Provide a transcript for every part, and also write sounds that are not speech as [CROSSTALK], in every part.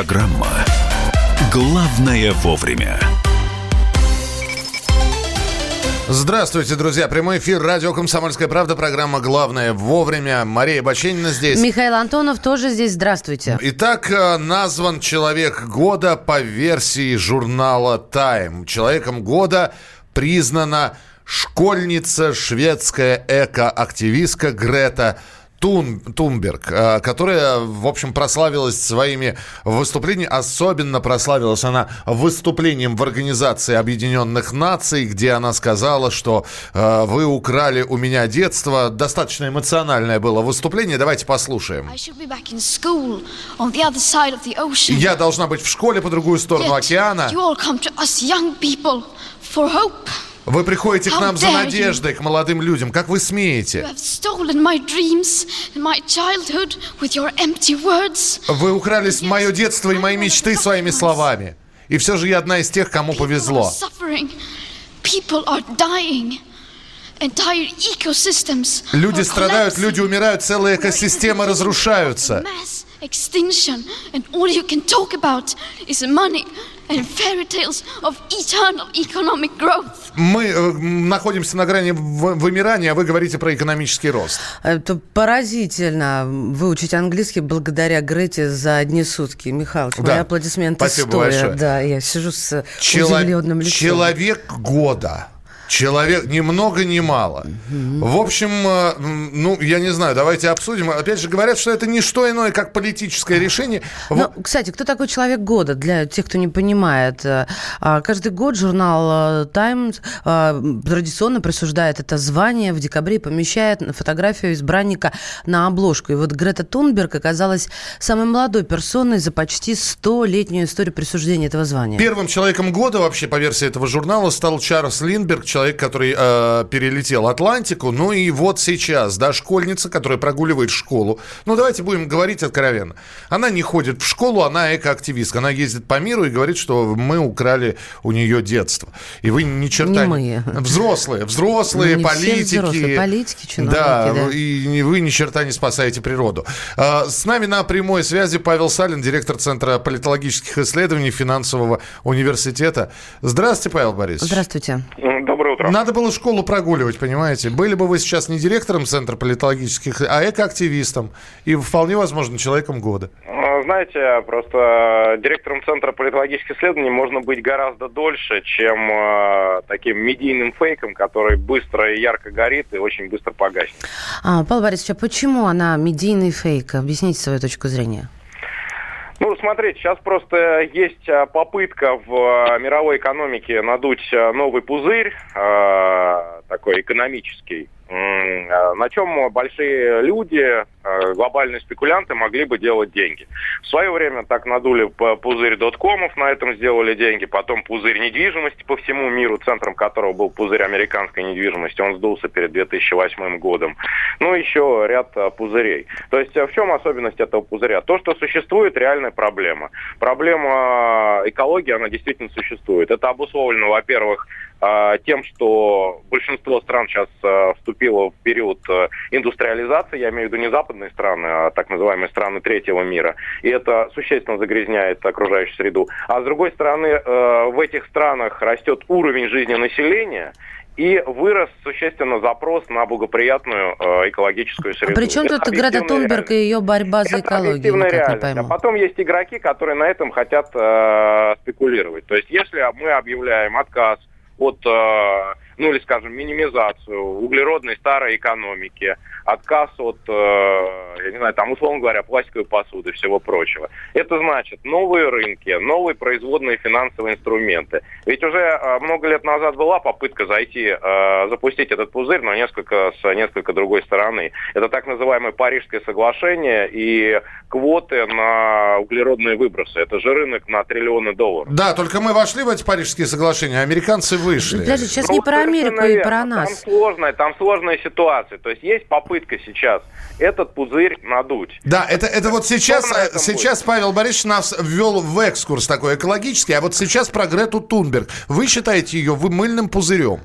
Программа «Главное вовремя». Здравствуйте, друзья. Прямой эфир радио «Комсомольская правда». Программа «Главное вовремя». Мария Баченина здесь. Михаил Антонов тоже здесь. Здравствуйте. Итак, э, назван «Человек года» по версии журнала «Тайм». Человеком года признана школьница, шведская эко-активистка Грета Тун, Тунберг, э, которая, в общем, прославилась своими выступлениями. Особенно прославилась она выступлением в Организации Объединенных Наций, где она сказала, что э, вы украли у меня детство. Достаточно эмоциональное было выступление. Давайте послушаем. Я должна быть в школе по другую сторону океана. Вы приходите к нам за надеждой, к молодым людям. Как вы смеете? Вы украли мое детство и мои мечты своими словами. И все же я одна из тех, кому повезло. Люди страдают, люди умирают, целые экосистемы разрушаются extinction, and all you can talk about is money and fairy tales of eternal economic growth. Мы э, находимся на грани вымирания, а вы говорите про экономический рост. Это поразительно выучить английский благодаря Грете за одни сутки. Михаил, да. мои аплодисменты Спасибо стоят. большое. Да, я сижу с Чело- удивленным лицом. Человек года. Человек ни много ни мало. В общем, э, ну, я не знаю, давайте обсудим. Опять же, говорят, что это не что иное, как политическое решение. Но, кстати, кто такой человек года, для тех, кто не понимает? Э, а, каждый год журнал Times э, традиционно присуждает это звание в декабре и помещает фотографию избранника на обложку. И вот Грета Тунберг оказалась самой молодой персоной за почти 100-летнюю историю присуждения этого звания. Первым человеком года, вообще, по версии этого журнала, стал Чарльз Линдберг, человек человек, который э, перелетел Атлантику. Ну и вот сейчас, да, школьница, которая прогуливает школу. Ну, давайте будем говорить откровенно. Она не ходит в школу, она экоактивистка. Она ездит по миру и говорит, что мы украли у нее детство. И вы ни черта... Не мы. Взрослые, взрослые, не политики. взрослые, политики, чиновники, да, да, и вы ни черта не спасаете природу. Э, с нами на прямой связи Павел Салин, директор Центра политологических исследований финансового университета. Здравствуйте, Павел Борисович. Здравствуйте. Доброе утро. Надо было школу прогуливать, понимаете? Были бы вы сейчас не директором Центра политологических, а экоактивистом. И вполне возможно человеком года. Ну, знаете, просто директором Центра политологических исследований можно быть гораздо дольше, чем э, таким медийным фейком, который быстро и ярко горит и очень быстро погаснет. А, Павел Борисович, а почему она медийный фейк? Объясните свою точку зрения. Ну, смотрите, сейчас просто есть а, попытка в а, мировой экономике надуть а, новый пузырь, такой экономический, на чем большие люди, глобальные спекулянты могли бы делать деньги. В свое время так надули пузырь доткомов, на этом сделали деньги, потом пузырь недвижимости по всему миру, центром которого был пузырь американской недвижимости, он сдулся перед 2008 годом. Ну, еще ряд а, пузырей. То есть в чем особенность этого пузыря? То, что существует реальная проблема. Проблема экологии, она действительно существует. Это обусловлено, во-первых, тем, что большинство стран сейчас вступило в период индустриализации, я имею в виду не западные страны, а так называемые страны третьего мира, и это существенно загрязняет окружающую среду. А с другой стороны, в этих странах растет уровень жизни населения, и вырос существенно запрос на благоприятную э, экологическую среду. А при чем тут Грета Тунберг и ее борьба за экологию? Это не пойму. А потом есть игроки, которые на этом хотят э, спекулировать. То есть если мы объявляем отказ от, э, ну или скажем, минимизацию углеродной старой экономики, отказ от, э, я не знаю, там, условно говоря, пластиковой посуды и всего прочего. Это значит новые рынки, новые производные финансовые инструменты. Ведь уже э, много лет назад была попытка зайти, запустить этот пузырь, но несколько с несколько другой стороны. Это так называемое Парижское соглашение и квоты на углеродные выбросы. Это же рынок на триллионы долларов. Да, только мы вошли в эти Парижские соглашения, а американцы вышли. Подожди, сейчас ну, не про Америку и про нас. Там сложная, там сложная ситуация. То есть есть попытка сейчас этот пузырь надуть. Да, это, это вот сейчас, сейчас Павел Борисович нас ввел в экскурс такой экологический, а вот сейчас про Грету Тунберг. Вы считаете ее мыльным пузырем?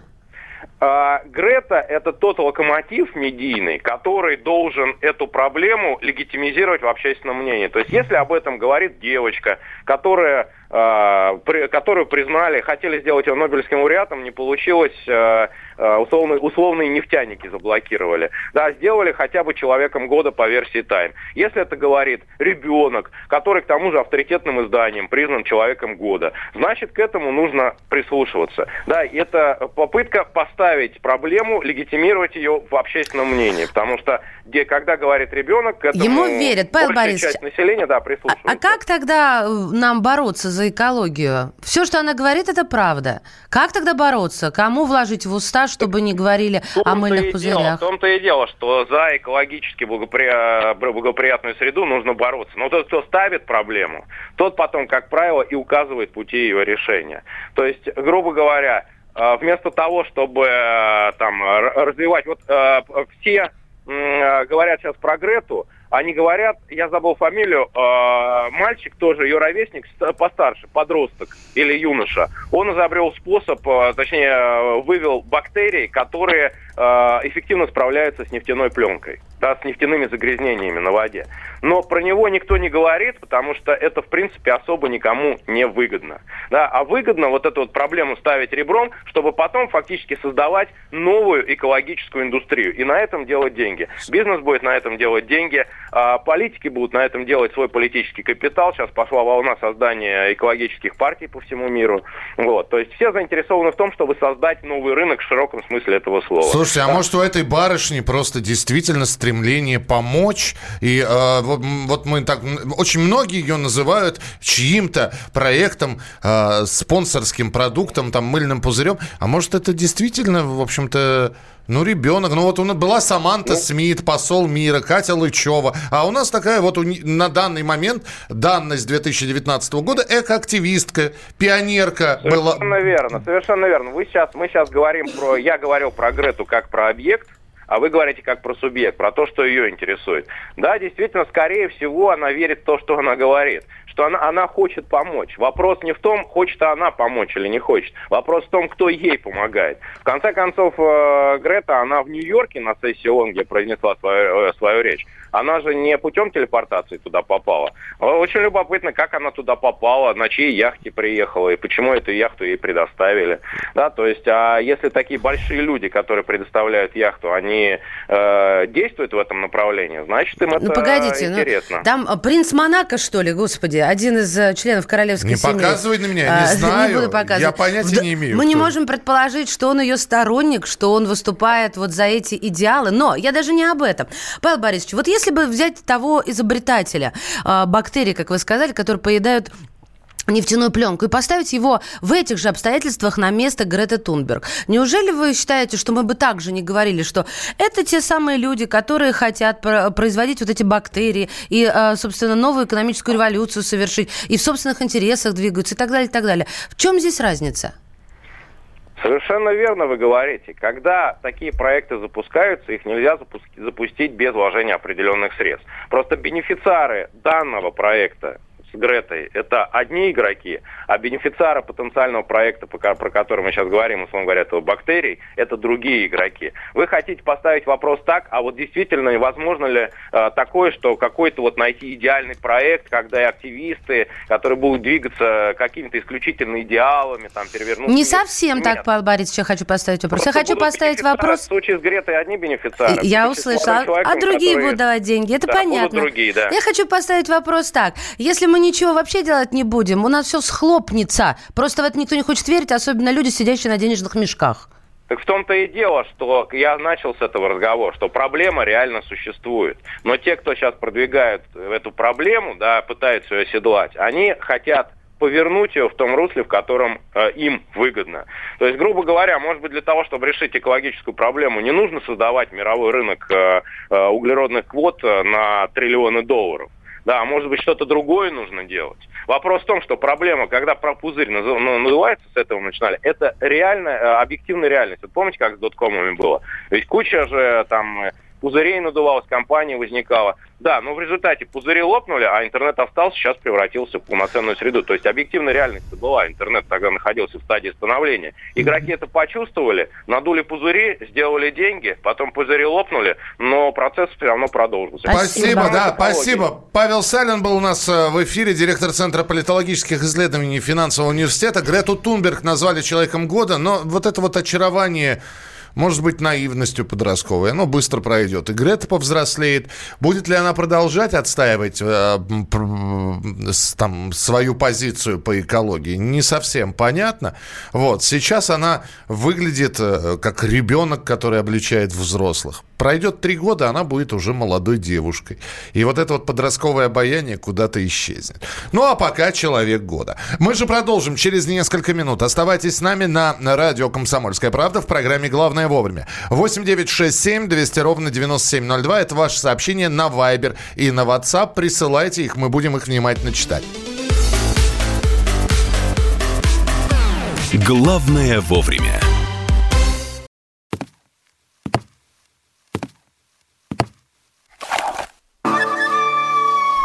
А, Грета – это тот локомотив медийный, который должен эту проблему легитимизировать в общественном мнении. То есть если об этом говорит девочка, которая которую признали, хотели сделать его Нобелевским лауреатом, не получилось, а, а, условные, условные нефтяники заблокировали. Да, сделали хотя бы человеком года по версии Time. Если это говорит ребенок, который к тому же авторитетным изданием признан человеком года, значит к этому нужно прислушиваться. Да, это попытка поставить проблему, легитимировать ее в общественном мнении, потому что где, когда говорит ребенок, к этому Ему верят, Павел Борисович. часть населения, да, прислушивается. А, а как тогда нам бороться за экологию. Все, что она говорит, это правда. Как тогда бороться? Кому вложить в уста, чтобы не говорили о мыльных пузырях? Дело, в том-то и дело, что за экологически благопри... благоприятную среду нужно бороться. Но тот, кто ставит проблему, тот потом, как правило, и указывает пути ее решения. То есть, грубо говоря, э, вместо того, чтобы э, там развивать... Вот э, все говорят сейчас про Грету, они говорят, я забыл фамилию, э, мальчик тоже, ее ровесник, постарше, подросток или юноша, он изобрел способ, э, точнее, вывел бактерии, которые э, эффективно справляются с нефтяной пленкой, да, с нефтяными загрязнениями на воде. Но про него никто не говорит, потому что это, в принципе, особо никому не выгодно. Да, а выгодно вот эту вот проблему ставить ребром, чтобы потом фактически создавать новую экологическую индустрию и на этом делать деньги. Бизнес будет на этом делать деньги, а политики будут на этом делать свой политический капитал. Сейчас пошла волна создания экологических партий по всему миру. Вот. То есть все заинтересованы в том, чтобы создать новый рынок в широком смысле этого слова. Слушайте, а может у этой барышни просто действительно стремление помочь? И э, вот, вот мы так... Очень многие ее называют чьим-то проектом, э, спонсорским продуктом, там, мыльным пузырем. А может это действительно, в общем-то, ну, ребенок. Ну, вот у нас была Саманта ну. Смит, посол мира, Катя Лычева. А у нас такая вот на данный момент, данность 2019 года, экоактивистка, пионерка совершенно была. Совершенно верно, совершенно верно. Вы сейчас, мы сейчас говорим про... Я говорил про Грету как про объект, а вы говорите как про субъект, про то, что ее интересует. Да, действительно, скорее всего, она верит в то, что она говорит что она, она хочет помочь. Вопрос не в том, хочет она помочь или не хочет. Вопрос в том, кто ей помогает. В конце концов, э, Грета, она в Нью-Йорке на сессии ООН, где произнесла свою, э, свою речь, она же не путем телепортации туда попала. Очень любопытно, как она туда попала, на чьей яхте приехала и почему эту яхту ей предоставили. Да, то есть, а если такие большие люди, которые предоставляют яхту, они э, действуют в этом направлении, значит, им ну, это погодите, ну, интересно. Ну, там принц Монако, что ли, господи, один из э, членов королевской не семьи. Не показывай на меня, не а, [LAUGHS] знаю. Не буду показывать. Я понятия не имею. Мы кто. не можем предположить, что он ее сторонник, что он выступает вот за эти идеалы. Но я даже не об этом. Павел Борисович, вот если бы взять того изобретателя э, бактерий, как вы сказали, которые поедают нефтяную пленку и поставить его в этих же обстоятельствах на место Греты Тунберг. Неужели вы считаете, что мы бы также не говорили, что это те самые люди, которые хотят производить вот эти бактерии и, а, собственно, новую экономическую революцию совершить, и в собственных интересах двигаются и так далее, и так далее. В чем здесь разница? Совершенно верно вы говорите. Когда такие проекты запускаются, их нельзя запустить без вложения определенных средств. Просто бенефициары данного проекта Гретой, это одни игроки, а бенефициары потенциального проекта, про который мы сейчас говорим, условно говоря, этого бактерий, это другие игроки. Вы хотите поставить вопрос так, а вот действительно возможно ли э, такое, что какой-то вот найти идеальный проект, когда и активисты, которые будут двигаться какими-то исключительно идеалами, там, перевернуть... Не совсем Нет. так, Павел Борисович, я хочу поставить вопрос. Просто я хочу поставить вопрос... В случае с Гретой одни бенефициары. Я услышала. А другие которые... будут давать деньги, это да, понятно. другие, да. Я хочу поставить вопрос так. Если мы ничего вообще делать не будем. У нас все схлопнется. Просто в это никто не хочет верить, особенно люди, сидящие на денежных мешках. Так в том-то и дело, что я начал с этого разговора, что проблема реально существует. Но те, кто сейчас продвигают эту проблему, да, пытаются ее оседлать, они хотят повернуть ее в том русле, в котором э, им выгодно. То есть, грубо говоря, может быть, для того, чтобы решить экологическую проблему, не нужно создавать мировой рынок э, э, углеродных квот э, на триллионы долларов. Да, может быть, что-то другое нужно делать. Вопрос в том, что проблема, когда про пузырь ну, называется, с этого начинали, это реальная, э, объективная реальность. Вот помните, как с доткомами было? Ведь куча же там пузырей надувалось, компания возникала. Да, но в результате пузыри лопнули, а интернет остался, сейчас превратился в полноценную среду. То есть объективная реальность была. Интернет тогда находился в стадии становления. Игроки это почувствовали, надули пузыри, сделали деньги, потом пузыри лопнули, но процесс все равно продолжился. Спасибо, спасибо да, спасибо. Павел Салин был у нас э, в эфире, директор Центра политологических исследований финансового университета. Грету Тунберг назвали человеком года, но вот это вот очарование может быть, наивностью подростковой. Оно быстро пройдет. И Грета повзрослеет. Будет ли она продолжать отстаивать э, там, свою позицию по экологии? Не совсем понятно. Вот. Сейчас она выглядит э, как ребенок, который обличает взрослых. Пройдет три года, она будет уже молодой девушкой. И вот это вот подростковое обаяние куда-то исчезнет. Ну, а пока человек года. Мы же продолжим через несколько минут. Оставайтесь с нами на радио «Комсомольская правда» в программе «Главное вовремя». 8 9 6 7 200 ровно 9702. Это ваше сообщение на Viber и на WhatsApp. Присылайте их, мы будем их внимательно читать. Главное вовремя.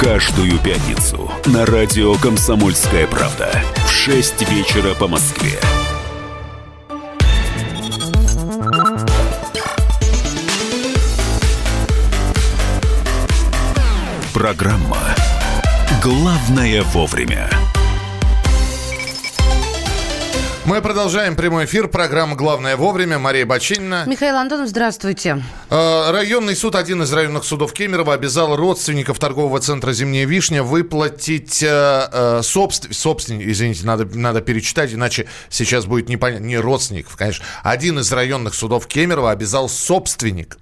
Каждую пятницу на радио «Комсомольская правда» в 6 вечера по Москве. Программа «Главное вовремя». Мы продолжаем прямой эфир. Программа «Главное вовремя». Мария Бочинина. Михаил Антонов, здравствуйте. Э, районный суд, один из районных судов Кемерово, обязал родственников торгового центра «Зимняя вишня» выплатить э, э собствен... собственник, извините, надо, надо перечитать, иначе сейчас будет непонятно, не родственников, конечно. Один из районных судов Кемерово обязал собственников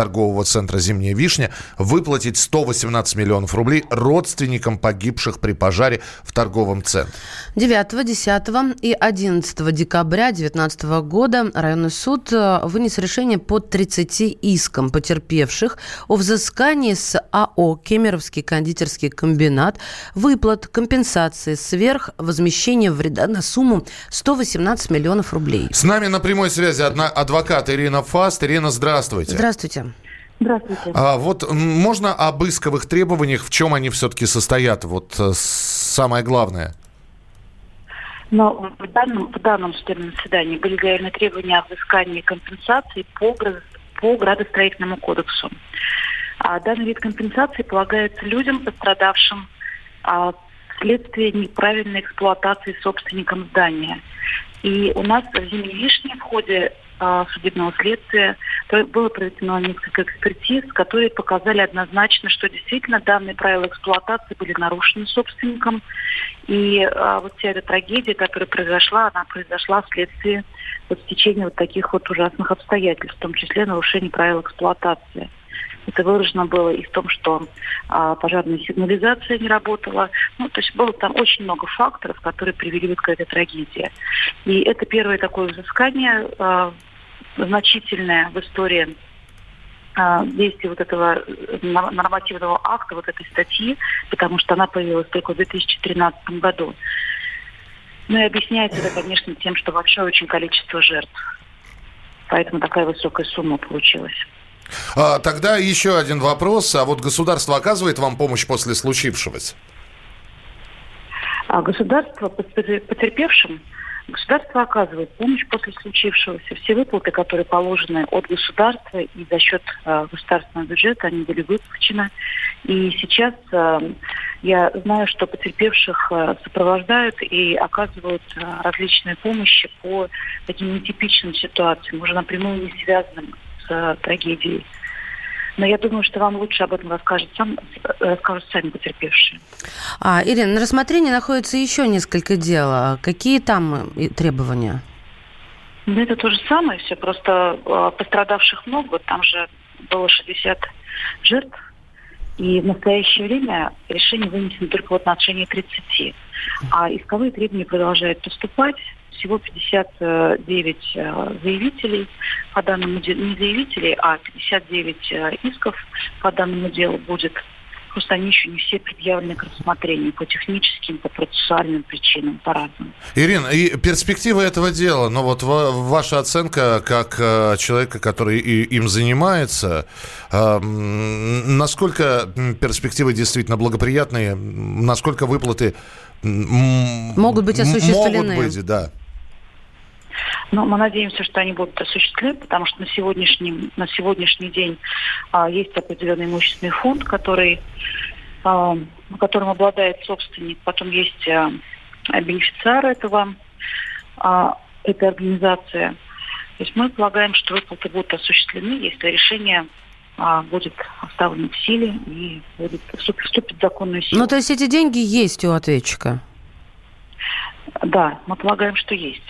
торгового центра «Зимняя вишня» выплатить 118 миллионов рублей родственникам погибших при пожаре в торговом центре. 9, 10 и 11 декабря 2019 года районный суд э, вынес решение по 30 искам потерпевших о взыскании с АО «Кемеровский кондитерский комбинат» выплат компенсации сверх возмещения вреда на сумму 118 миллионов рублей. С нами на прямой связи одна адвокат Ирина Фаст. Ирина, здравствуйте. Здравствуйте. Здравствуйте. А вот можно об исковых требованиях, в чем они все-таки состоят? Вот э, самое главное. Но в данном, в данном судебном заседании были заявлены требования о взыскании компенсации по, по градостроительному кодексу. А данный вид компенсации полагается людям, пострадавшим а, вследствие неправильной эксплуатации собственником здания. И у нас в «Зимней вишне» в ходе судебного следствия было проведено несколько экспертиз, которые показали однозначно, что действительно данные правила эксплуатации были нарушены собственником. И а, вот вся эта трагедия, которая произошла, она произошла вследствие вот стечения вот таких вот ужасных обстоятельств, в том числе нарушения правил эксплуатации. Это выражено было и в том, что а, пожарная сигнализация не работала. Ну, то есть было там очень много факторов, которые привели вот к этой трагедии. И это первое такое взыскание а, значительное в истории а, действия вот этого э, нормативного акта, вот этой статьи, потому что она появилась только в 2013 году. Ну и объясняется это, конечно, тем, что большое очень количество жертв. Поэтому такая высокая сумма получилась. А, тогда еще один вопрос. А вот государство оказывает вам помощь после случившегося? А государство потерпевшим Государство оказывает помощь после случившегося. Все выплаты, которые положены от государства и за счет э, государственного бюджета, они были выплачены. И сейчас э, я знаю, что потерпевших э, сопровождают и оказывают э, различные помощи по таким нетипичным ситуациям, уже напрямую не связанным с э, трагедией. Но я думаю, что вам лучше об этом расскажут, сам, расскажут сами потерпевшие. А, Ирина, на рассмотрении находится еще несколько дел. Какие там э, требования? Ну, это то же самое все, просто э, пострадавших много. Там же было 60 жертв. И в настоящее время решение вынесено только в отношении 30. А исковые требования продолжают поступать. Всего 59 э, заявителей по данному делу, не заявителей, а 59 э, исков по данному делу будет Просто они еще не все предъявлены к рассмотрению по техническим, по процессуальным причинам, по-разному. Ирина, и перспектива этого дела, но ну вот ваша оценка как э, человека, который и, им занимается, э, насколько перспективы действительно благоприятные, насколько выплаты могут быть осуществлены? Могут быть, да. Но мы надеемся, что они будут осуществлены, потому что на сегодняшний, на сегодняшний день а, есть определенный имущественный фонд, который, а, которым обладает собственник. Потом есть а, бенефициар этого, а, этой организации. То есть мы полагаем, что выплаты будут осуществлены, если решение а, будет оставлено в силе и будет вступит, вступит в законную силу. Ну, то есть эти деньги есть у ответчика? Да, мы полагаем, что есть.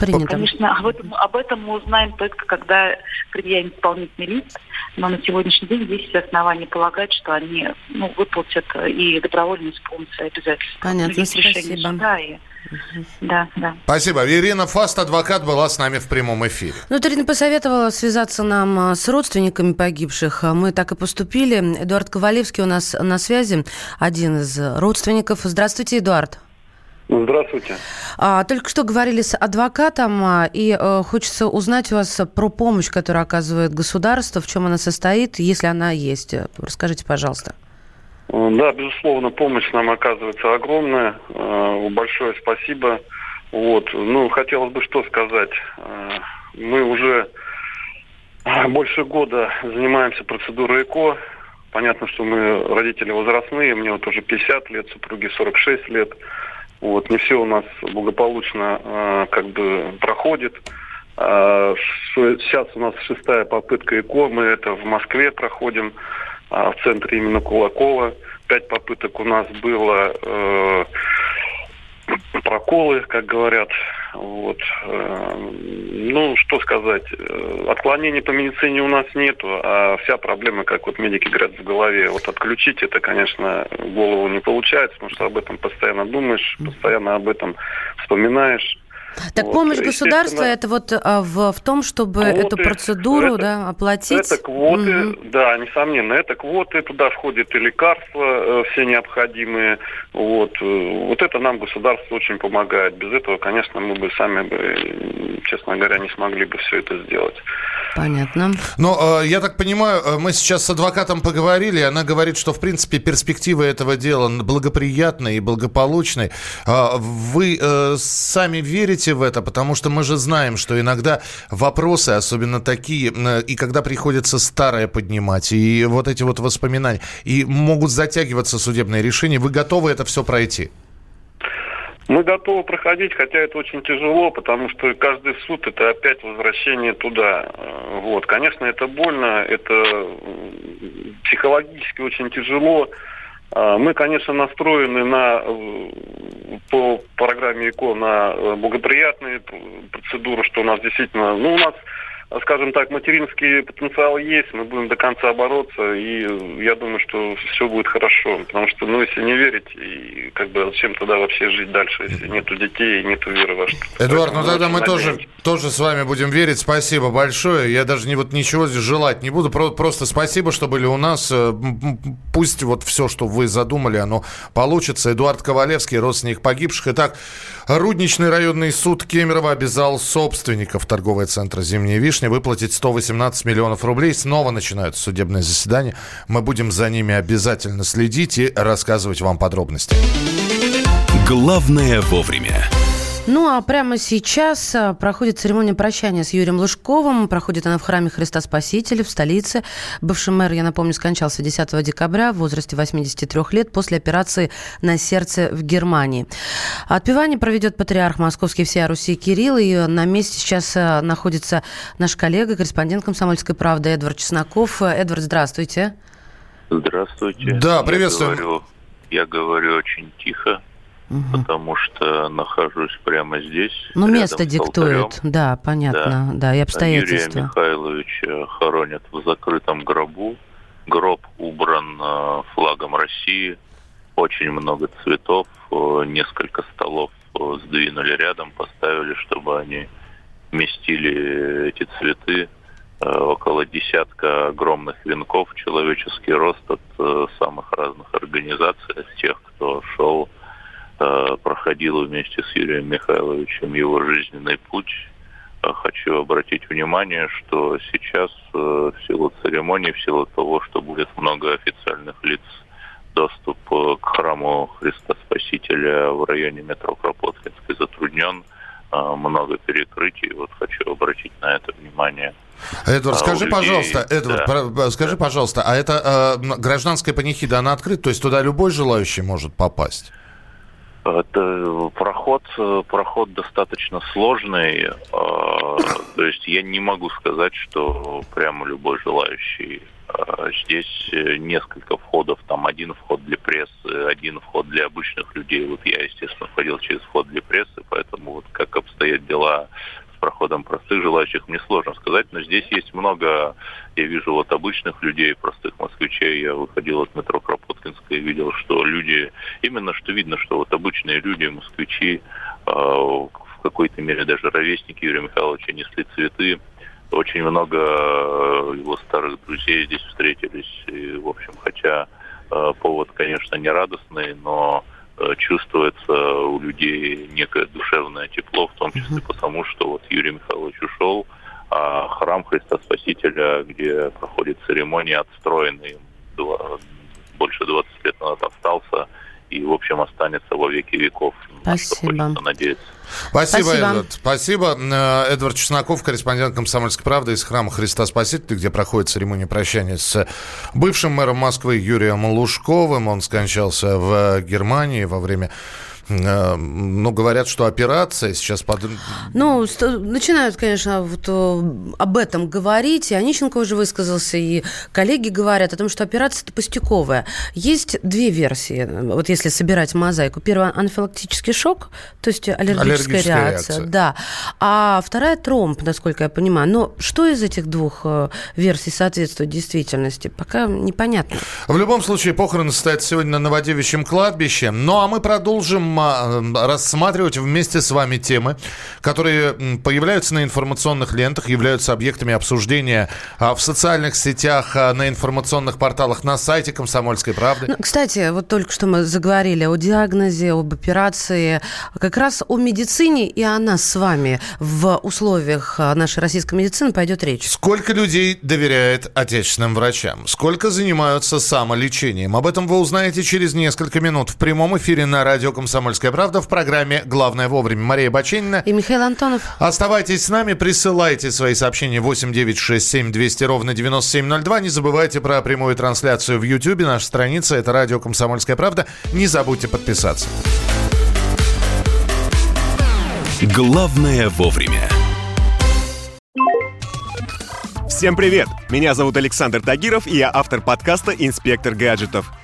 Принято. Конечно, об этом, об этом мы узнаем только когда предъявим исполнительный лист, но на сегодняшний день есть все основания полагать, что они ну, выплатят и добровольно исполнят свои обязательства. Понятно, есть спасибо. Суда и... Да, да. Спасибо. Ирина Фаст, адвокат, была с нами в прямом эфире. Ну, Ирина посоветовала связаться нам а, с родственниками погибших. Мы так и поступили. Эдуард Ковалевский у нас на связи, один из родственников. Здравствуйте, Эдуард. Здравствуйте. А, только что говорили с адвокатом, а, и а, хочется узнать у вас про помощь, которую оказывает государство, в чем она состоит, если она есть. Расскажите, пожалуйста. Да, безусловно, помощь нам оказывается огромная. Большое спасибо. Вот. Ну, хотелось бы что сказать. Мы уже больше года занимаемся процедурой ЭКО. Понятно, что мы родители возрастные, мне вот уже 50 лет, супруге 46 лет. Вот, не все у нас благополучно э, как бы проходит. Э, сейчас у нас шестая попытка ЭКО, мы это в Москве проходим, э, в центре именно Кулакова. Пять попыток у нас было э, проколы, как говорят. Вот. Э, ну, что сказать. Э, отклонений по медицине у нас нету, а вся проблема, как вот медики говорят, в голове. Вот отключить это, конечно, голову не получается, потому что об этом постоянно думаешь, постоянно об этом вспоминаешь. Так вот. помощь государства это вот а, в, в том, чтобы квоты, эту процедуру это, да, оплатить? Это квоты, угу. да, несомненно, это квоты, туда входят и лекарства э, все необходимые. Вот. Э, вот это нам государство очень помогает. Без этого, конечно, мы бы сами, бы, честно говоря, не смогли бы все это сделать. Понятно. Но э, я так понимаю, э, мы сейчас с адвокатом поговорили, она говорит, что в принципе перспективы этого дела благоприятные и благополучные. Э, вы э, сами верите в это, потому что мы же знаем, что иногда вопросы, особенно такие, э, и когда приходится старое поднимать, и вот эти вот воспоминания, и могут затягиваться судебные решения, вы готовы это все пройти? Мы готовы проходить, хотя это очень тяжело, потому что каждый суд это опять возвращение туда. Э, вот, конечно, это больно, это психологически очень тяжело. А, мы, конечно, настроены на э, по программе ИКО на э, благоприятные процедуры, что у нас действительно, ну, у нас скажем так, материнский потенциал есть, мы будем до конца бороться, и я думаю, что все будет хорошо. Потому что, ну, если не верить, и как бы зачем тогда вообще жить дальше, если нету детей нету веры во что Эдуард, ну тогда мы тоже, тоже с вами будем верить. Спасибо большое. Я даже не, вот ничего здесь желать не буду. Просто спасибо, что были у нас. Э, пусть вот все, что вы задумали, оно получится. Эдуард Ковалевский, родственник погибших. Итак, Рудничный районный суд Кемерово обязал собственников торгового центра «Зимняя вишня» выплатить 118 миллионов рублей. Снова начинаются судебные заседания. Мы будем за ними обязательно следить и рассказывать вам подробности. Главное вовремя. Ну а прямо сейчас а, проходит церемония прощания с Юрием Лужковым. Проходит она в храме Христа Спасителя в столице. Бывший мэр, я напомню, скончался 10 декабря в возрасте 83 лет после операции на сердце в Германии. Отпевание проведет патриарх Московский всея Руси Кирилл. И на месте сейчас а, находится наш коллега, корреспондент «Комсомольской правды» Эдвард Чесноков. Эдвард, здравствуйте. Здравствуйте. Да, приветствую. Я говорю, я говорю очень тихо угу. потому что нахожусь прямо здесь. Ну, место диктует, да, понятно, да, да и обстоятельства. Юрия Михайловича хоронят в закрытом гробу. Гроб убран э, флагом России, очень много цветов, э, несколько столов э, сдвинули рядом, поставили, чтобы они вместили эти цветы. Около десятка огромных венков, человеческий рост от самых разных организаций, от тех, кто шел, проходил вместе с Юрием Михайловичем его жизненный путь хочу обратить внимание, что сейчас э, в силу церемонии, в силу того, что будет много официальных лиц, доступ э, к храму Христа Спасителя в районе метро Кропоткинской затруднен э, много перекрытий. Вот хочу обратить на это внимание. Эдвард, а скажи, людей, пожалуйста, Эдвард, да, скажи, да. пожалуйста, а это э, гражданская панихида, она открыта, то есть туда любой желающий может попасть? Это проход, проход достаточно сложный. А, то есть я не могу сказать, что прямо любой желающий. А, здесь несколько входов. Там один вход для прессы, один вход для обычных людей. Вот я, естественно, ходил через вход для прессы, поэтому вот как обстоят дела проходом простых желающих мне сложно сказать, но здесь есть много, я вижу вот обычных людей, простых москвичей, я выходил от метро Кропоткинской и видел, что люди, именно что видно, что вот обычные люди, москвичи, э, в какой-то мере даже ровесники Юрия Михайловича несли цветы, очень много э, его старых друзей здесь встретились, и, в общем, хотя э, повод, конечно, не радостный, но чувствуется у людей некое душевное тепло, в том числе потому, что вот Юрий Михайлович ушел, а храм Христа Спасителя, где проходит церемония, отстроенный больше 20 лет назад остался и, в общем, останется во веки веков. Спасибо. На что надеяться. Спасибо, Спасибо, Эдвард. Спасибо. Э, Эдвард Чесноков, корреспондент «Комсомольской правды» из храма Христа Спасителя, где проходит церемония прощания с бывшим мэром Москвы Юрием Лужковым. Он скончался в Германии во время Э, ну, говорят, что операция сейчас... Под... Ну, начинают, конечно, вот э, об этом говорить. И Онищенко уже высказался, и коллеги говорят о том, что операция-то пустяковая. Есть две версии, вот если собирать мозаику. Первая – анафилактический шок, то есть аллергическая, аллергическая реакция. реакция. Да. А вторая – тромб, насколько я понимаю. Но что из этих двух э, версий соответствует действительности, пока непонятно. В любом случае, похороны состоятся сегодня на Новодевичьем кладбище. Ну, а мы продолжим рассматривать вместе с вами темы, которые появляются на информационных лентах, являются объектами обсуждения а, в социальных сетях, а, на информационных порталах, на сайте «Комсомольской правды». Ну, кстати, вот только что мы заговорили о диагнозе, об операции, как раз о медицине, и о нас с вами в условиях а, нашей российской медицины пойдет речь. Сколько людей доверяет отечественным врачам? Сколько занимаются самолечением? Об этом вы узнаете через несколько минут в прямом эфире на радио «Комсомольская «Комсомольская правда» в программе «Главное вовремя». Мария Баченина. И Михаил Антонов. Оставайтесь с нами, присылайте свои сообщения 8 9 6 7 200 ровно 9702. Не забывайте про прямую трансляцию в Ютьюбе. Наша страница – это радио «Комсомольская правда». Не забудьте подписаться. Главное вовремя. Всем привет! Меня зовут Александр Тагиров, и я автор подкаста «Инспектор гаджетов».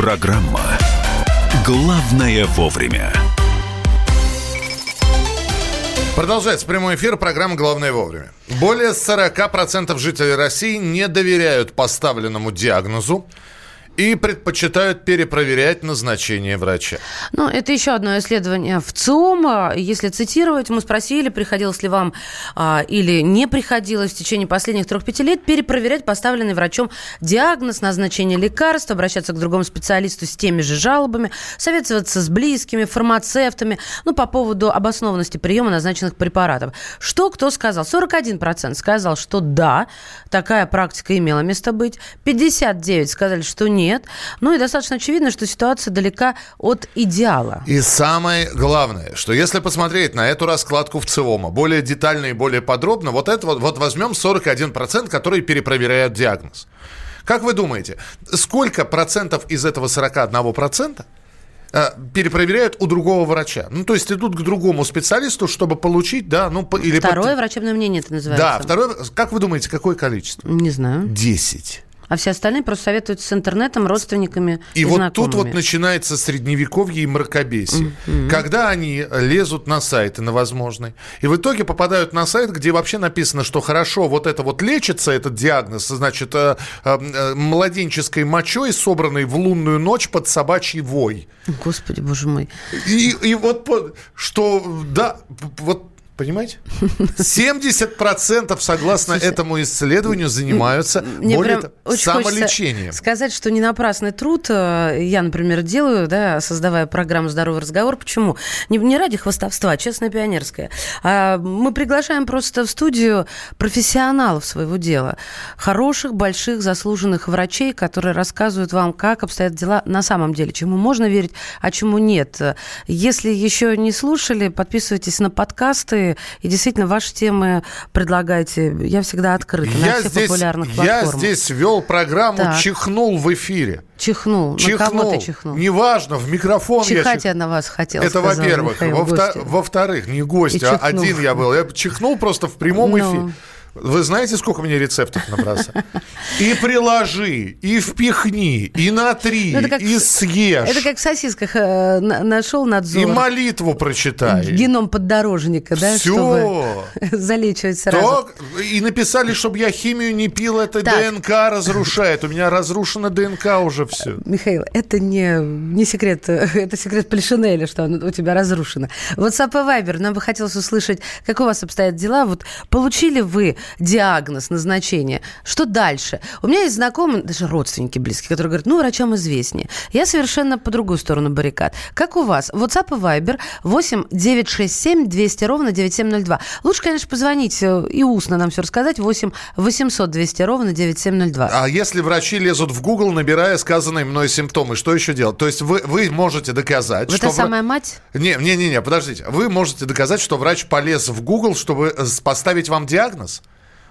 Программа «Главное вовремя». Продолжается прямой эфир программы «Главное вовремя». Более 40% жителей России не доверяют поставленному диагнозу и предпочитают перепроверять назначение врача. Ну, это еще одно исследование в ЦИОМ. Если цитировать, мы спросили, приходилось ли вам а, или не приходилось в течение последних трех-пяти лет перепроверять поставленный врачом диагноз, назначение лекарств, обращаться к другому специалисту с теми же жалобами, советоваться с близкими, фармацевтами, ну, по поводу обоснованности приема назначенных препаратов. Что кто сказал? 41% сказал, что да, такая практика имела место быть. 59% сказали, что нет нет. Ну и достаточно очевидно, что ситуация далека от идеала. И самое главное, что если посмотреть на эту раскладку в ЦИОМа более детально и более подробно, вот это вот, вот возьмем 41%, которые перепроверяют диагноз Как вы думаете, сколько процентов из этого 41 процента э, перепроверяют у другого врача. Ну, то есть идут к другому специалисту, чтобы получить, да, ну, или... Второе под- врачебное мнение это называется. Да, второе, как вы думаете, какое количество? Не знаю. 10. А все остальные просто советуются с интернетом, родственниками и, И вот знакомыми. тут вот начинается средневековье и мракобесие. Когда они лезут на сайты на возможный, и в итоге попадают на сайт, где вообще написано, что хорошо, вот это вот лечится, этот диагноз, значит, э, э, младенческой мочой, собранной в лунную ночь под собачий вой. Господи, боже мой. И, и вот что, да, вот Понимаете? 70% согласно этому исследованию занимаются Мне более прям того, очень самолечением. сказать, что не напрасный труд э, я, например, делаю, да, создавая программу «Здоровый разговор». Почему? Не, не ради хвастовства, честно пионерское. А мы приглашаем просто в студию профессионалов своего дела. Хороших, больших, заслуженных врачей, которые рассказывают вам, как обстоят дела на самом деле, чему можно верить, а чему нет. Если еще не слушали, подписывайтесь на подкасты и действительно ваши темы предлагайте. Я всегда открыта на Я всех здесь, популярных я платформах. здесь вел программу Так. «Чихнул» в эфире. Чихнул. На кого ты чихнул? Неважно, в микрофон я Чихать чих- я на вас хотела, Это во-первых. Во-вторых, не гость, а чихнул. один я был. Я чихнул просто в прямом Ну. эфире. Вы знаете, сколько мне рецептов набросали? И приложи, и впихни, и натри, Ну, как и съешь. Это как в сосисках э, на- нашел надзор. И молитву прочитай. Геном поддорожника, да, Всё. чтобы [LAUGHS] залечивать сразу. И написали, чтобы я химию не пил, это Так. ДНК разрушает. У меня разрушена ДНК уже все. Михаил, это не, не секрет, э, [LAUGHS] это секрет Полишинеля, что у тебя разрушено. WhatsApp и Viber, нам бы хотелось услышать, как у вас обстоят дела. Вот получили вы диагноз, назначение, что дальше? У меня есть знакомые, даже родственники близкие, которые говорят, ну, врачам известнее. Я совершенно по другую сторону баррикад. Как у вас? WhatsApp и Viber 8 967 200 ровно 9702. Лучше, конечно, позвонить э, и устно нам все рассказать. 8 800 200 ровно 9702. А если врачи лезут в Google, набирая сказанные мной симптомы, что еще делать? То есть вы, вы можете доказать, Вы что... вра- самая мать? Не, не, не, не, подождите. Вы можете доказать, что врач полез в Google, чтобы э, поставить вам диагноз?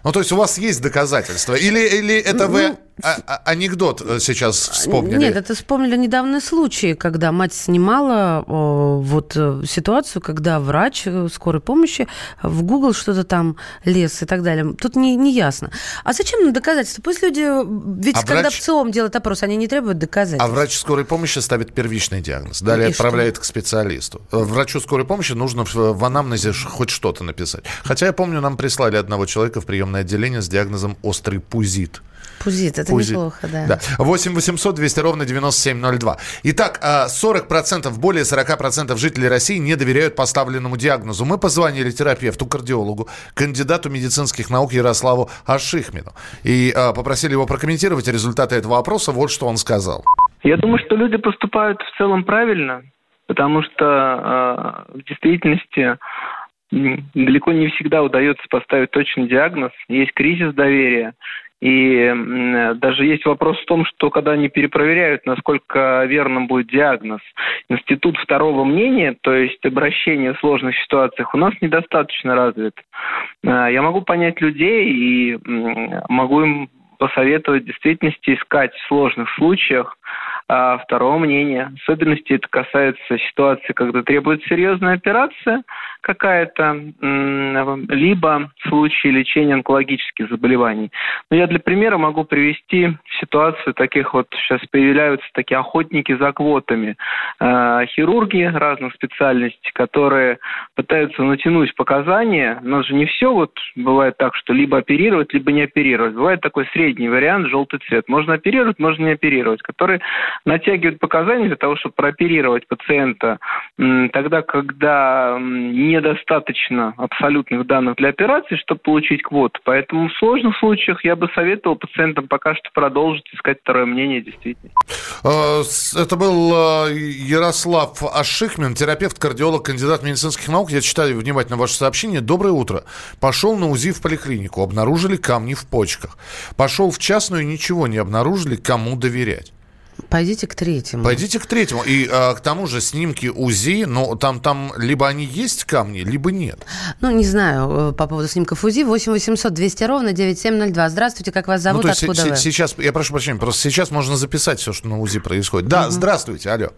Ну, то есть у вас есть доказательства? Или, или это вы а- а- анекдот э, сейчас вспомнили? Нет, это вспомнили недавний случай, когда мать снимала о, вот э, ситуацию, когда врач э, скорой помощи в Google что-то там лез и так далее. Тут не, не ясно. А зачем нам доказательства? Пусть люди, ведь А когда врач- в ЦИОМ делают опрос, они не требуют доказательств. А врач скорой помощи ставит первичный диагноз, далее И что? отправляет к специалисту. Врачу скорой помощи нужно в, анамнезе хоть что-то написать. Хотя я помню, нам прислали одного человека в приемное отделение с диагнозом острый пузит. Пузит, это Пузит. неплохо, да. Да. 8 800 200 ровно 9702. Итак, а, 40%, более 40% жителей России не доверяют поставленному диагнозу. Мы позвонили терапевту, кардиологу, кандидату медицинских наук Ярославу Ашихмину. И а, попросили его прокомментировать результаты этого опроса. Вот что он сказал. Я думаю, что люди поступают в целом правильно, потому что э, в действительности далеко не всегда удается поставить точный диагноз. Есть кризис доверия. И даже есть вопрос в том, что когда они перепроверяют, насколько верным будет диагноз, институт второго мнения, то есть обращение в сложных ситуациях, у нас недостаточно развит. Э, Я могу понять людей и могу им посоветовать в действительности искать в сложных случаях а, второго мнения. Особенности это касается ситуации, когда требуется серьезная операция какая-то, либо в случае лечения онкологических заболеваний. Но я для примера могу привести ситуацию таких вот, сейчас появляются такие охотники за квотами, э, хирурги разных специальностей, которые пытаются натянуть показания. Нас же не все вот бывает так, что либо оперировать, либо не оперировать. Бывает такой средний вариант, желтый цвет. Можно оперировать, можно не оперировать, который натягивает показания для того, чтобы прооперировать пациента тогда, когда недостаточно абсолютных данных для операции, чтобы получить квоту. Поэтому в сложных случаях я бы советовал пациентам пока что продолжить искать второе мнение действительно. С- Это был э, Ярослав Ашихмин, терапевт, кардиолог, кандидат медицинских наук. Я читаю внимательно ваше сообщение. Доброе утро. Пошел на УЗИ в поликлинику. Обнаружили камни в почках. Пошел в частную, ничего не обнаружили. Кому доверять? Пойдите к третьему. Пойдите к третьему. И а, к тому же снимки УЗИ, но там, там либо они есть камни, либо нет. Ну, не знаю, э, по поводу снимков УЗИ. 8 800 200 ровно 9702. Здравствуйте, как вас зовут, ну, то есть откуда с- вы? сейчас, я прошу прощения, просто сейчас можно записать все, что на УЗИ происходит. Да, здравствуйте, алло.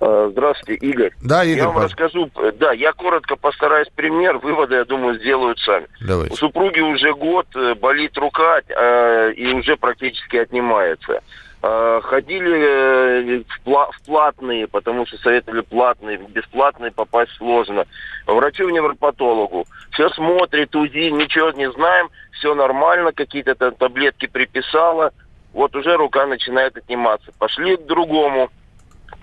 Э, Здравствуйте, Игорь. Да, Игорь, Я вам пожалуйста. расскажу, э, да, я коротко постараюсь пример, выводы, я думаю, сделают сами. Давайте. У супруги уже год э, болит рука э, и уже практически отнимается. Э, ходили э, в, пла- в платные, потому что советовали платные, в бесплатные попасть сложно. Врачу невропатологу. Все смотрит, УЗИ, ничего не знаем, все нормально, какие-то там таблетки приписала. Вот уже рука начинает отниматься. Пошли к другому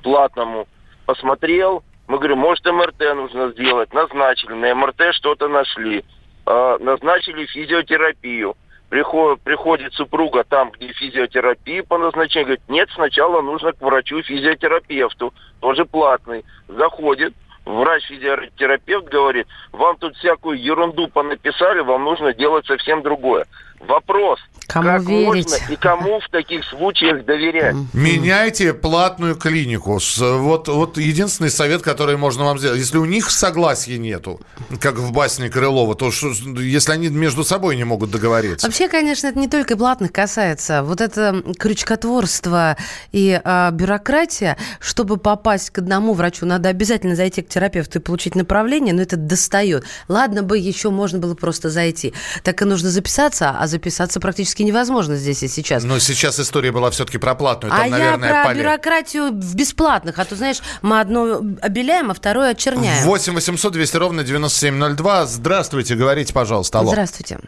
платному, посмотрел, мы говорим, может МРТ нужно сделать, назначили, на МРТ что-то нашли, А, назначили физиотерапию. Приходит, приходит супруга там, где физиотерапия по назначению, говорит, нет, сначала нужно к врачу-физиотерапевту, тоже платный. Заходит, врач-физиотерапевт говорит, вам тут всякую ерунду понаписали, вам нужно делать совсем другое. Вопрос, Кому как верить? можно и кому в таких случаях доверять? Меняйте платную клинику. Вот, вот единственный совет, который можно вам сделать. Если у них согласия нету, как в басне Крылова, то что, если они между собой не могут договориться. Вообще, конечно, это не только платных касается. Вот это крючкотворство и а, бюрократия, чтобы попасть к одному врачу, надо обязательно зайти к терапевту и получить направление, но это достает. Ладно бы еще можно было просто зайти. Так и нужно записаться, а записаться практически невозможно здесь и сейчас. Но сейчас история была все-таки про платную. Там, а наверное, я про поле- бюрократию в бесплатных. А то, знаешь, мы одно обеляем, а второе очерняем. 8 800 200 ровно 9702. Здравствуйте, говорите, пожалуйста. Алло. Здравствуйте.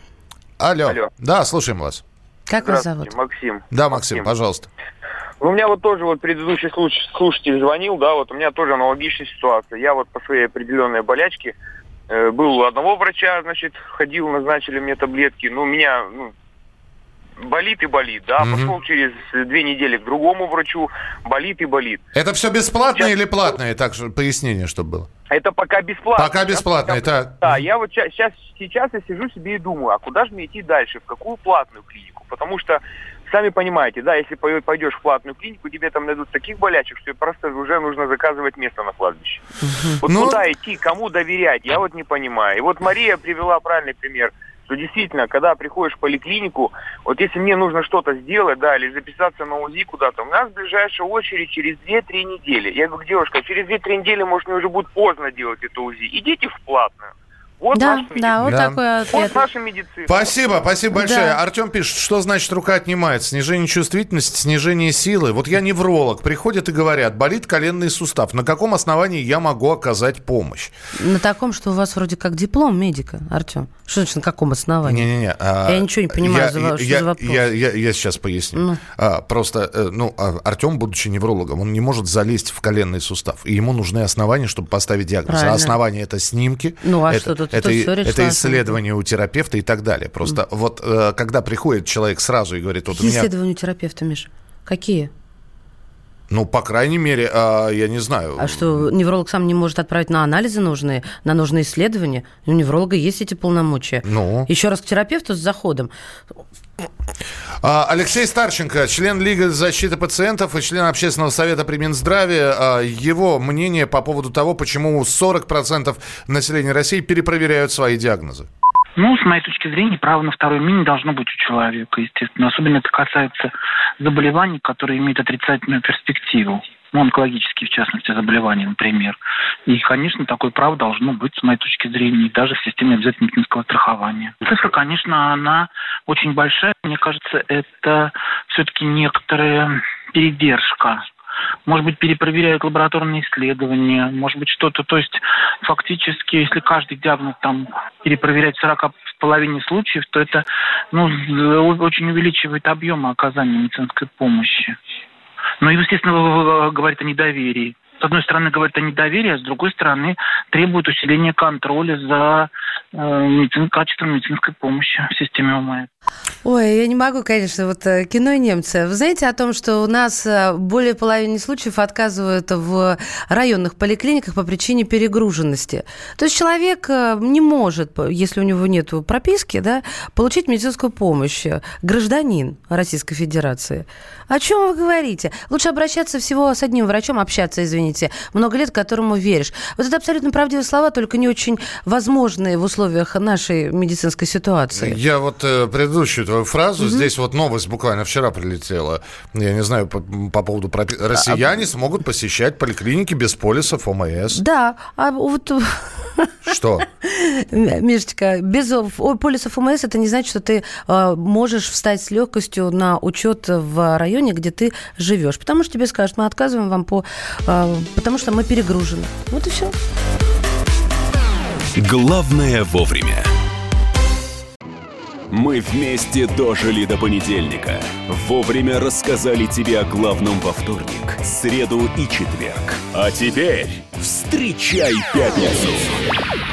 Алло. Алло. Да, слушаем вас. Как вас зовут? Максим. Да, Максим, пожалуйста. Ну, У меня вот тоже вот предыдущий слуш- слушатель звонил, да, вот у меня тоже аналогичная ситуация. Я вот по своей определенной болячке э, был у одного врача, значит, ходил, назначили мне таблетки. Ну, у меня ну, болит и болит, да. Мгм. Пошел через две недели к другому врачу, болит и болит. Это все бесплатное Сейчас- или платное? Так, пояснение, чтобы было. Это пока бесплатно. Пока бесплатное, пока- так. Да, я вот сейчас, сейчас я сижу себе и думаю, а куда же мне идти дальше, в какую платную клинику? Потому что, сами понимаете, да, если пой- пойдешь в платную клинику, тебе там найдут таких болячек, что просто уже нужно заказывать место на кладбище. Вот Ну- куда идти, кому доверять, я вот не понимаю. И вот Мария привела правильный пример, что действительно, когда приходишь в поликлинику, вот если мне нужно что-то сделать, да, или записаться на УЗИ куда-то, у нас ближайшая очередь через 2-3 недели. Я говорю, девушка, через 2-3 недели, может, мне уже будет поздно делать это УЗИ. Идите в платную. Вот Да, наша да, вот Да. такой ответ. Вот наша медицина. Спасибо, спасибо большое. Да. Артем пишет, что значит рука отнимает? Снижение чувствительности, снижение силы. Вот я невролог. Приходят и говорят, болит коленный сустав. На каком основании я могу оказать помощь? На таком, что у вас вроде как диплом медика, Артем. Что значит, на каком основании? Не-не-не. а, Я ничего не понимаю, я, за ва- что я- за вопрос. Я, я- я сейчас поясню. Ну. А, просто, э, ну, а, Артем, будучи неврологом, он не может залезть в коленный сустав. И ему нужны основания, чтобы поставить диагноз. Правильно. А основания это снимки. Ну, а это, что тут? Это, это исследование у терапевта и так далее. Просто вот э, когда приходит человек сразу и говорит, вот у Какие меня... исследования у терапевта, Миша? Какие? Ну, по крайней мере, а, я не знаю. А что, невролог сам не может отправить на анализы нужные, на нужные исследования? У невролога есть эти полномочия. Ну. Еще раз к терапевту с заходом. А, Алексей Старченко, член Лиги защиты пациентов и член Общественного совета при Минздраве. А, Его мнение по поводу того, почему 40% населения России перепроверяют свои диагнозы. Ну, с моей точки зрения, право на второе мнение должно быть у человека, естественно. Особенно это касается заболеваний, которые имеют отрицательную перспективу. Ну, онкологические, в частности, заболевания, например. И, конечно, такое право должно быть, с моей точки зрения, даже в системе обязательного медицинского страхования. Цифра, конечно, она очень большая. Мне кажется, это все-таки некоторая передержка может быть, перепроверяют лабораторные исследования, может быть, что-то. То есть, фактически, если каждый диагноз там перепроверять в 40 в половине случаев, то это ну, очень увеличивает объемы оказания медицинской помощи. Ну и, естественно, говорит о недоверии. С одной стороны, говорит о недоверии, а с другой стороны, требует усиления контроля за э, качеством медицинской помощи в системе ОМС. Ой, я не могу, конечно, вот э, кино и немцы. Вы знаете о том, что у нас э, более половины случаев отказывают в районных поликлиниках по причине перегруженности. То есть человек не может, если у него нет прописки, да, получить медицинскую помощь. Гражданин Российской Федерации. О чем вы говорите? Лучше обращаться всего с одним врачом, общаться, извините, много лет, которому веришь. Вот это абсолютно правдивые слова, только не очень возможные в условиях нашей медицинской ситуации. Я вот предыдущую твою фразу. Угу. Здесь вот новость буквально вчера прилетела. Я не знаю, по, по поводу... Пропи... А, Россияне а... смогут посещать поликлиники без полисов ОМС. Да. А вот... [LAUGHS] Что? Мишечка, без полисов ОМС это не значит, что ты э, можешь встать с легкостью на учет в районе, где ты живешь. Потому что тебе скажут, мы отказываем вам по... Э, потому что мы перегружены. Вот и все. Главное вовремя. Мы вместе дожили до понедельника. Вовремя рассказали тебе о главном во вторник, среду и четверг. А теперь встречай пятницу!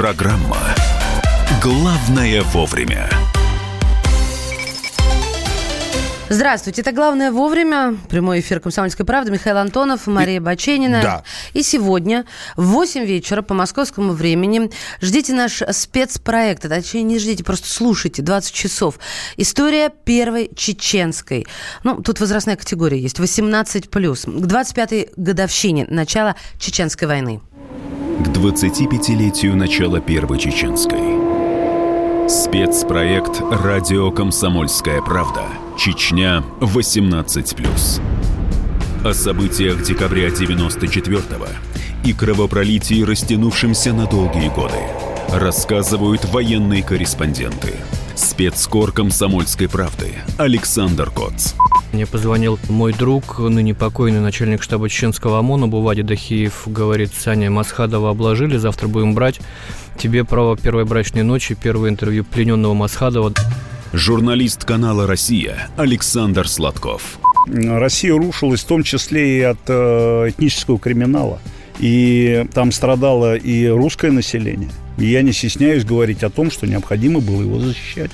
Программа «Главное вовремя». Здравствуйте, это «Главное вовремя». Прямой эфир «Комсомольской правды». Михаил Антонов, Мария и... Баченина. Да. И сегодня в 8 вечера по московскому времени ждите наш спецпроект. А точнее, не ждите, просто слушайте. 20 часов. История первой чеченской. Ну, тут возрастная категория есть. 18+. К 25-й годовщине начала Чеченской войны к 25-летию начала Первой Чеченской. Спецпроект «Радио Комсомольская правда». Чечня 18+. О событиях декабря 94-го и кровопролитии, растянувшемся на долгие годы, рассказывают военные корреспонденты. Спецкор комсомольской правды Александр Коц. Мне позвонил мой друг, ныне покойный начальник штаба чеченского ОМОНа Бувади Дахиев. Говорит, Саня, Масхадова обложили, завтра будем брать. Тебе право первой брачной ночи, первое интервью плененного Масхадова. Журналист канала «Россия» Александр Сладков. Россия рушилась в том числе и от э, этнического криминала. И там страдало и русское население. И я не стесняюсь говорить о том, что необходимо было его защищать.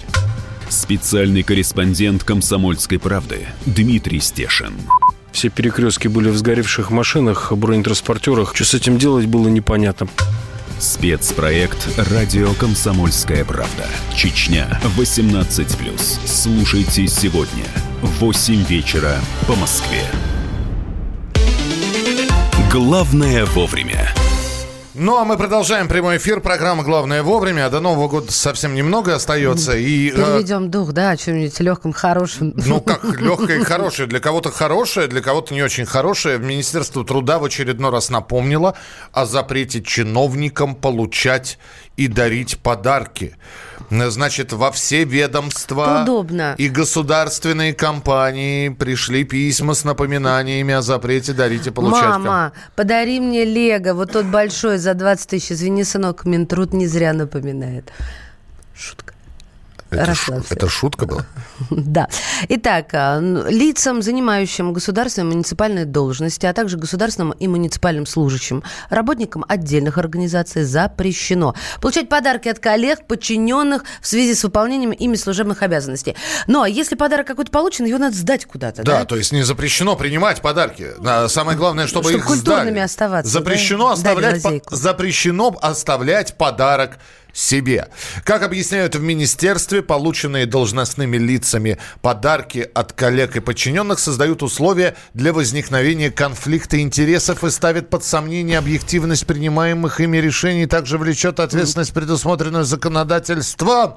Специальный корреспондент «Комсомольской правды» Дмитрий Стешин. Все перекрестки были в сгоревших машинах, бронетранспортерах. Что с этим делать было непонятно. Спецпроект «Радио Комсомольская правда». Чечня, 18+. Слушайте сегодня в 8 вечера по Москве. Главное вовремя. Ну, а мы продолжаем прямой эфир. Программа «Главное вовремя». До Нового года совсем немного остается. И, э, Переведем дух, да, о чем-нибудь легком, хорошем. Ну, как [LAUGHS] легкое и хорошее. Для кого-то хорошее, для кого-то не очень хорошее. Министерство труда в очередной раз напомнило о запрете чиновникам получать и дарить подарки. Значит, во все ведомства Удобно. и государственные компании пришли письма с напоминаниями о запрете дарить и получать. Мама, подари мне Лего, вот тот большой за 20 тысяч. Извини, сынок, Минтруд не зря напоминает. Шутка. Это, ш, это шутка была? [LAUGHS] Да. Итак, а, лицам, занимающим государственные муниципальные должности, а также государственным и муниципальным служащим, работникам отдельных организаций запрещено получать подарки от коллег, подчиненных в связи с выполнением ими служебных обязанностей. Но если подарок какой-то получен, его надо сдать куда-то. Да, да? то есть не запрещено принимать подарки. Самое главное, чтобы, чтобы их культурными сдали. оставаться. Запрещено, да? оставлять, по- запрещено оставлять подарок себе. Как объясняют в министерстве, полученные должностными лицами подарки от коллег и подчиненных создают условия для возникновения конфликта интересов и ставят под сомнение объективность принимаемых ими решений, также влечет ответственность, предусмотренную законодательством.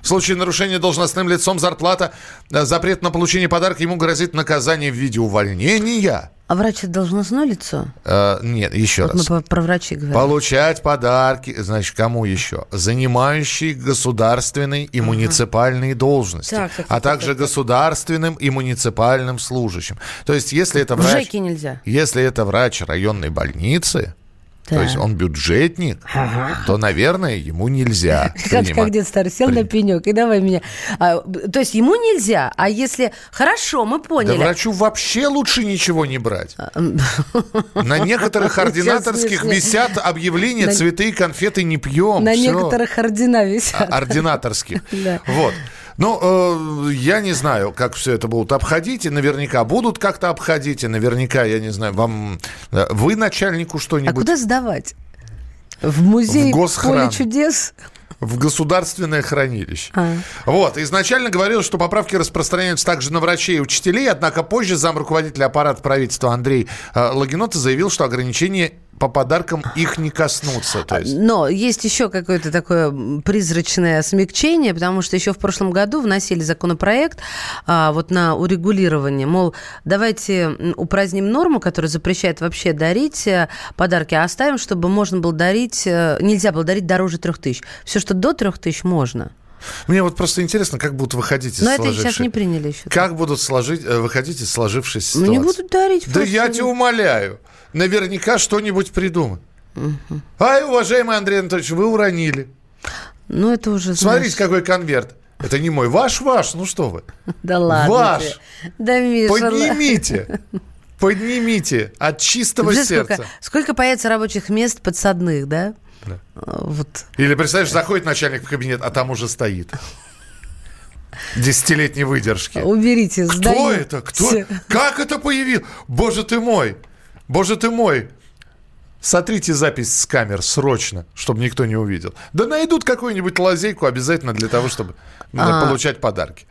В случае нарушения должностным лицом зарплата, э, запрет на получение подарка, ему грозит наказание в виде увольнения. А врач это должностное лицо? Э, нет, еще Вот раз. мы про, врачей говорим. Получать подарки, значит, кому еще? Занимающие государственные и муниципальные должности, Так, так, а так, также государственным и муниципальным служащим. То есть, если это В врач... ЖЭКе нельзя. Если это врач районной больницы, то Так. есть он бюджетник, Ага. то, наверное, ему нельзя. [LAUGHS] Как, как дед старый, сел на пенек и давай меня. А, то есть ему нельзя, а если... Хорошо, мы Да поняли. врачу вообще лучше ничего не брать. [LAUGHS] На некоторых ординаторских висят объявления «Цветы и конфеты не пьем». На некоторых ордена висят. А- ординаторских. [LAUGHS] Да. Вот. Ну, э, я не знаю, как все это будут обходить, и наверняка будут как-то обходить, и наверняка, я не знаю, вам... э, Вы начальнику А что-нибудь... куда сдавать? В музей В госхрам. поле чудес? В государственное хранилище. А. Вот, изначально говорилось, что поправки распространяются также на врачей и учителей, однако позже зам руководителя аппарата правительства Андрей э, Лагинота заявил, что ограничения по подаркам их не коснутся. То есть... Но есть еще какое-то такое призрачное смягчение, потому что еще в прошлом году вносили законопроект а, вот на урегулирование, мол, давайте упраздним норму, которая запрещает вообще дарить э, подарки, а оставим, чтобы можно было дарить, э, нельзя было дарить дороже трех тысяч. Все, что до трех тысяч, можно. Мне вот просто интересно, как будут выходить из Но это сложившей- сейчас не приняли еще. Как будут сложить, э, выходить из сложившейся Ну, ситуации? не будут дарить. Да я тебя умоляю. Наверняка что-нибудь придумают. Ай, уважаемый Андрей Анатольевич, вы уронили. Ну, это уже, Смотрите, какой конверт. Это не мой. Ваш, ваш. Ну что вы. [LAUGHS] Да ладно. Ваш. тебе. Да, Миша. Поднимите. [LAUGHS] Поднимите от чистого Знаешь, сердца. Сколько, сколько появится рабочих мест подсадных, да? Да. А, Вот. Или, представляешь, заходит начальник в кабинет, а там уже стоит. Десятилетней выдержки. Уберите, Кто сдаю. это? Кто? Как это появилось? Боже ты мой! Боже ты мой! Сотрите запись с камер срочно, чтобы никто не увидел. Да найдут какую-нибудь лазейку обязательно для того, чтобы м, А. получать подарки.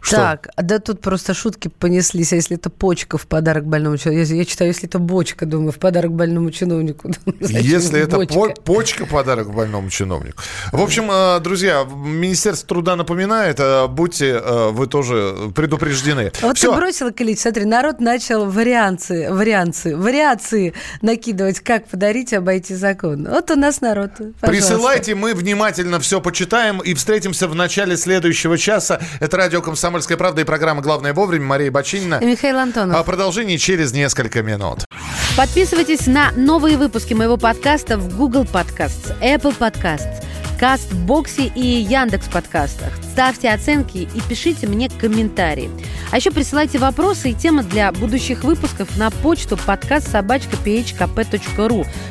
Что? Так, да тут просто шутки понеслись, а если это почка в подарок больному человеку? Я, я читаю, если это бочка, думаю, в подарок больному чиновнику. [LAUGHS] Зачем Если это бочка? по- почка подарок больному чиновнику. В общем, э, друзья, Министерство труда напоминает, э, будьте э, вы тоже предупреждены. А Вот Всё. ты бросила клич, смотри, народ начал варианции, варианции, вариации накидывать, как подарить обойти закон. Вот у нас народ. Пожалуйста. Присылайте, мы внимательно все почитаем и встретимся в начале следующего часа. Это радио «Комсомольская правда» и программа «Главное вовремя». Мария Бочинина. И Михаил Антонов. О продолжении через несколько минут. Подписывайтесь на новые выпуски моего подкаста в Google Podcasts, Apple Podcasts, Кастбоксе и Яндекс подкастах. Ставьте оценки и пишите мне комментарии. А еще присылайте вопросы и темы для будущих выпусков на почту подкаст собачка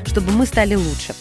чтобы мы стали лучше.